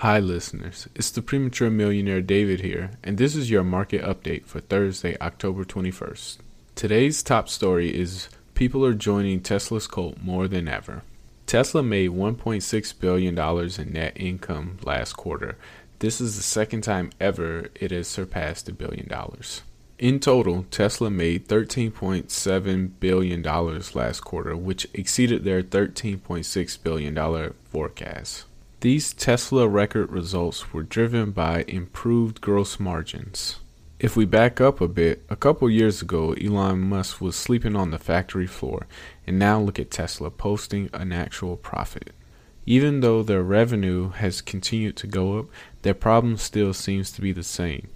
Hi, listeners. It's the premature millionaire David here, and this is your market update for Thursday, October 21st. Today's top story is people are joining Tesla's cult more than ever. Tesla made $1.6 billion in net income last quarter. This is the second time ever it has surpassed a billion dollars. In total, Tesla made $13.7 billion last quarter, which exceeded their $13.6 billion forecast. These Tesla record results were driven by improved gross margins. If we back up a bit, a couple years ago, Elon Musk was sleeping on the factory floor, and now look at Tesla posting an actual profit. Even though their revenue has continued to go up, their problem still seems to be the same.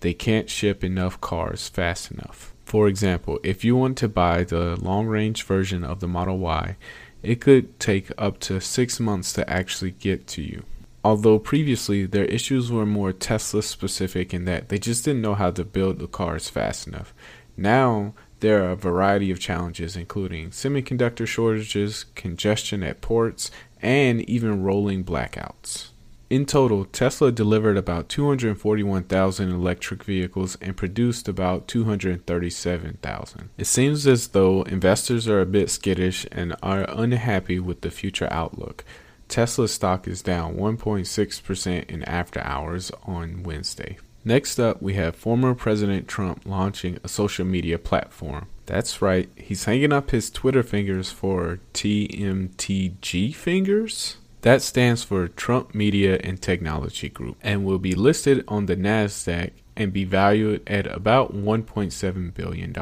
They can't ship enough cars fast enough. For example, if you want to buy the long range version of the Model Y, it could take up to six months to actually get to you. Although previously their issues were more Tesla specific in that they just didn't know how to build the cars fast enough. Now there are a variety of challenges, including semiconductor shortages, congestion at ports, and even rolling blackouts. In total, Tesla delivered about 241,000 electric vehicles and produced about 237,000. It seems as though investors are a bit skittish and are unhappy with the future outlook. Tesla stock is down 1.6% in after hours on Wednesday. Next up, we have former President Trump launching a social media platform. That's right, he's hanging up his Twitter fingers for TMTG fingers. That stands for Trump Media and Technology Group and will be listed on the NASDAQ and be valued at about $1.7 billion.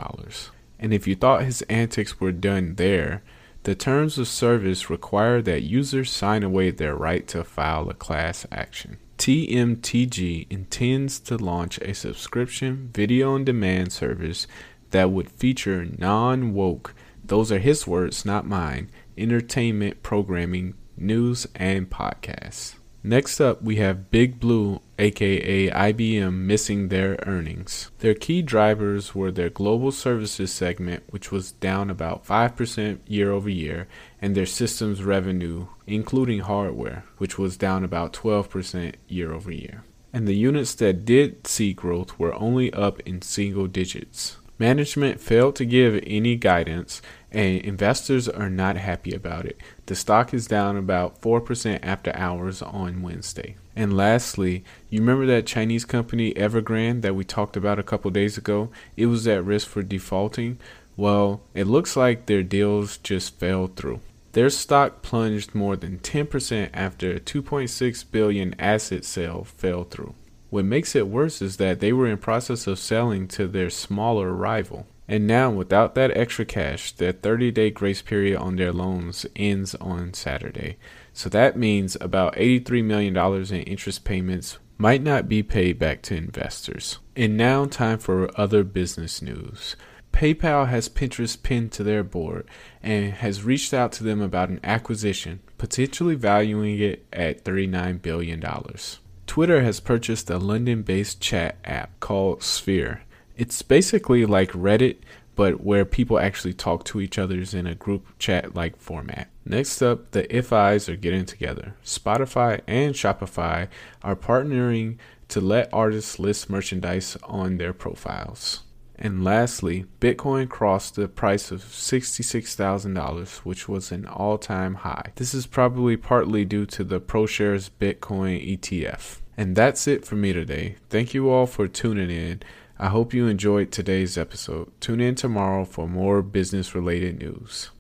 And if you thought his antics were done there, the terms of service require that users sign away their right to file a class action. TMTG intends to launch a subscription video on demand service that would feature non woke, those are his words, not mine, entertainment programming, news, and podcasts. Next up, we have Big Blue, aka IBM, missing their earnings. Their key drivers were their global services segment, which was down about 5% year over year, and their systems revenue, including hardware, which was down about 12% year over year. And the units that did see growth were only up in single digits. Management failed to give any guidance, and investors are not happy about it. The stock is down about 4% after hours on Wednesday. And lastly, you remember that Chinese company Evergrande that we talked about a couple days ago? It was at risk for defaulting. Well, it looks like their deals just fell through. Their stock plunged more than 10% after a 2.6 billion asset sale fell through. What makes it worse is that they were in process of selling to their smaller rival. And now, without that extra cash, their 30 day grace period on their loans ends on Saturday. So that means about $83 million in interest payments might not be paid back to investors. And now, time for other business news. PayPal has Pinterest pinned to their board and has reached out to them about an acquisition, potentially valuing it at $39 billion. Twitter has purchased a London based chat app called Sphere. It's basically like Reddit, but where people actually talk to each other in a group chat like format. Next up, the If IFIs are getting together. Spotify and Shopify are partnering to let artists list merchandise on their profiles. And lastly, Bitcoin crossed the price of $66,000, which was an all time high. This is probably partly due to the ProShares Bitcoin ETF. And that's it for me today. Thank you all for tuning in. I hope you enjoyed today's episode. Tune in tomorrow for more business related news.